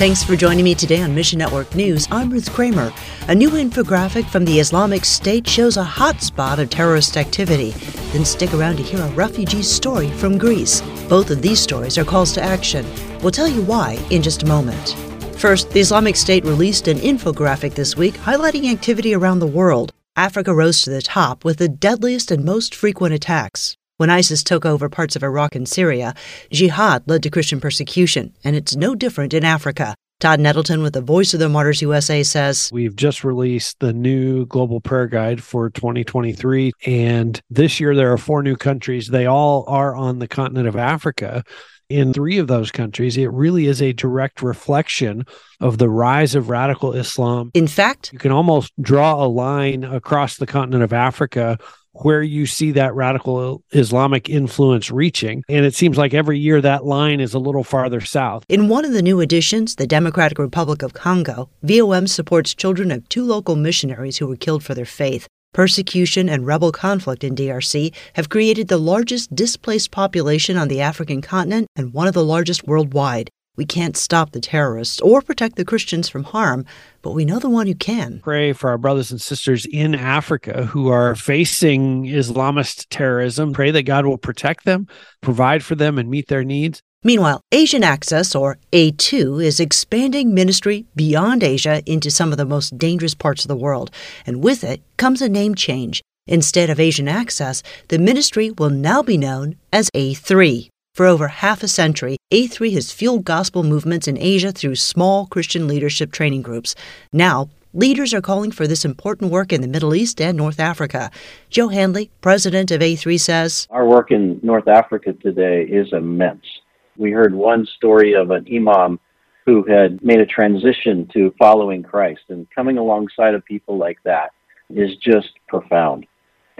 Thanks for joining me today on Mission Network News. I'm Ruth Kramer. A new infographic from the Islamic State shows a hotspot of terrorist activity. Then stick around to hear a refugee's story from Greece. Both of these stories are calls to action. We'll tell you why in just a moment. First, the Islamic State released an infographic this week highlighting activity around the world. Africa rose to the top with the deadliest and most frequent attacks. When ISIS took over parts of Iraq and Syria, jihad led to Christian persecution, and it's no different in Africa. Todd Nettleton with the Voice of the Martyrs USA says We've just released the new Global Prayer Guide for 2023. And this year there are four new countries. They all are on the continent of Africa in three of those countries, it really is a direct reflection of the rise of radical Islam. In fact, you can almost draw a line across the continent of Africa where you see that radical Islamic influence reaching. And it seems like every year that line is a little farther south. In one of the new editions, the Democratic Republic of Congo, VOM supports children of two local missionaries who were killed for their faith. Persecution and rebel conflict in DRC have created the largest displaced population on the African continent and one of the largest worldwide. We can't stop the terrorists or protect the Christians from harm, but we know the one who can. Pray for our brothers and sisters in Africa who are facing Islamist terrorism. Pray that God will protect them, provide for them, and meet their needs. Meanwhile, Asian Access, or A2, is expanding ministry beyond Asia into some of the most dangerous parts of the world, and with it comes a name change. Instead of Asian Access, the ministry will now be known as A3. For over half a century, A3 has fueled gospel movements in Asia through small Christian leadership training groups. Now, leaders are calling for this important work in the Middle East and North Africa. Joe Handley, president of A3, says Our work in North Africa today is immense. We heard one story of an imam who had made a transition to following Christ, and coming alongside of people like that is just profound.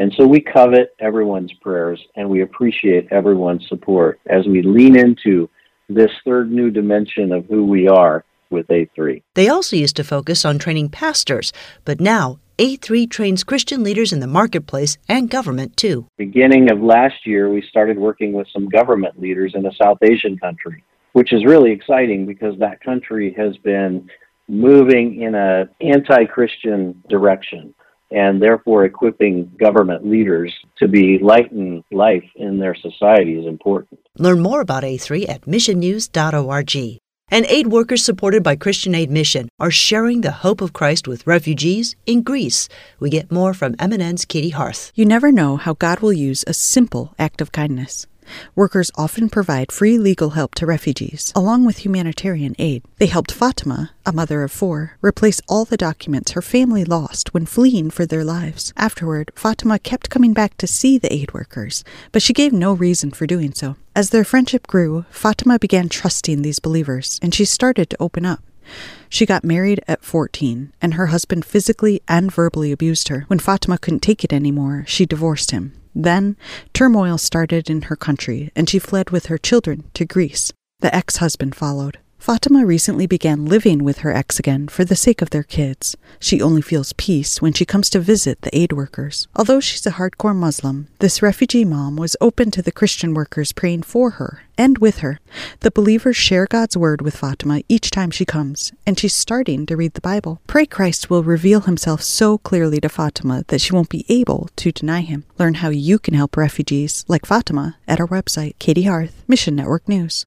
And so we covet everyone's prayers and we appreciate everyone's support as we lean into this third new dimension of who we are with A3. They also used to focus on training pastors, but now a3 trains Christian leaders in the marketplace and government too. Beginning of last year, we started working with some government leaders in a South Asian country, which is really exciting because that country has been moving in an anti-Christian direction and therefore equipping government leaders to be light in life in their society is important. Learn more about A3 at missionnews.org and aid workers supported by Christian Aid Mission are sharing the hope of Christ with refugees in Greece. We get more from MNN's Katey Hearth. You never know how God will use a simple act of kindness. Workers often provide free legal help to refugees, along with humanitarian aid. They helped Fatima, a mother of four, replace all the documents her family lost when fleeing for their lives. Afterward, Fatima kept coming back to see the aid workers, but she gave no reason for doing so. As their friendship grew, Fatima began trusting these believers, and she started to open up. She got married at 14, and her husband physically and verbally abused her. When Fatima couldn't take it anymore, she divorced him. Then, turmoil started in her country, and she fled with her children to Greece. The ex husband followed. Fatima recently began living with her ex again for the sake of their kids. She only feels peace when she comes to visit the aid workers. Although she's a hardcore Muslim, this refugee mom was open to the Christian workers praying for her and with her. The believers share God's word with Fatima each time she comes, and she's starting to read the Bible. Pray Christ will reveal himself so clearly to Fatima that she won't be able to deny him. Learn how you can help refugees like Fatima at our website, Katey Hearth, Mission Network News.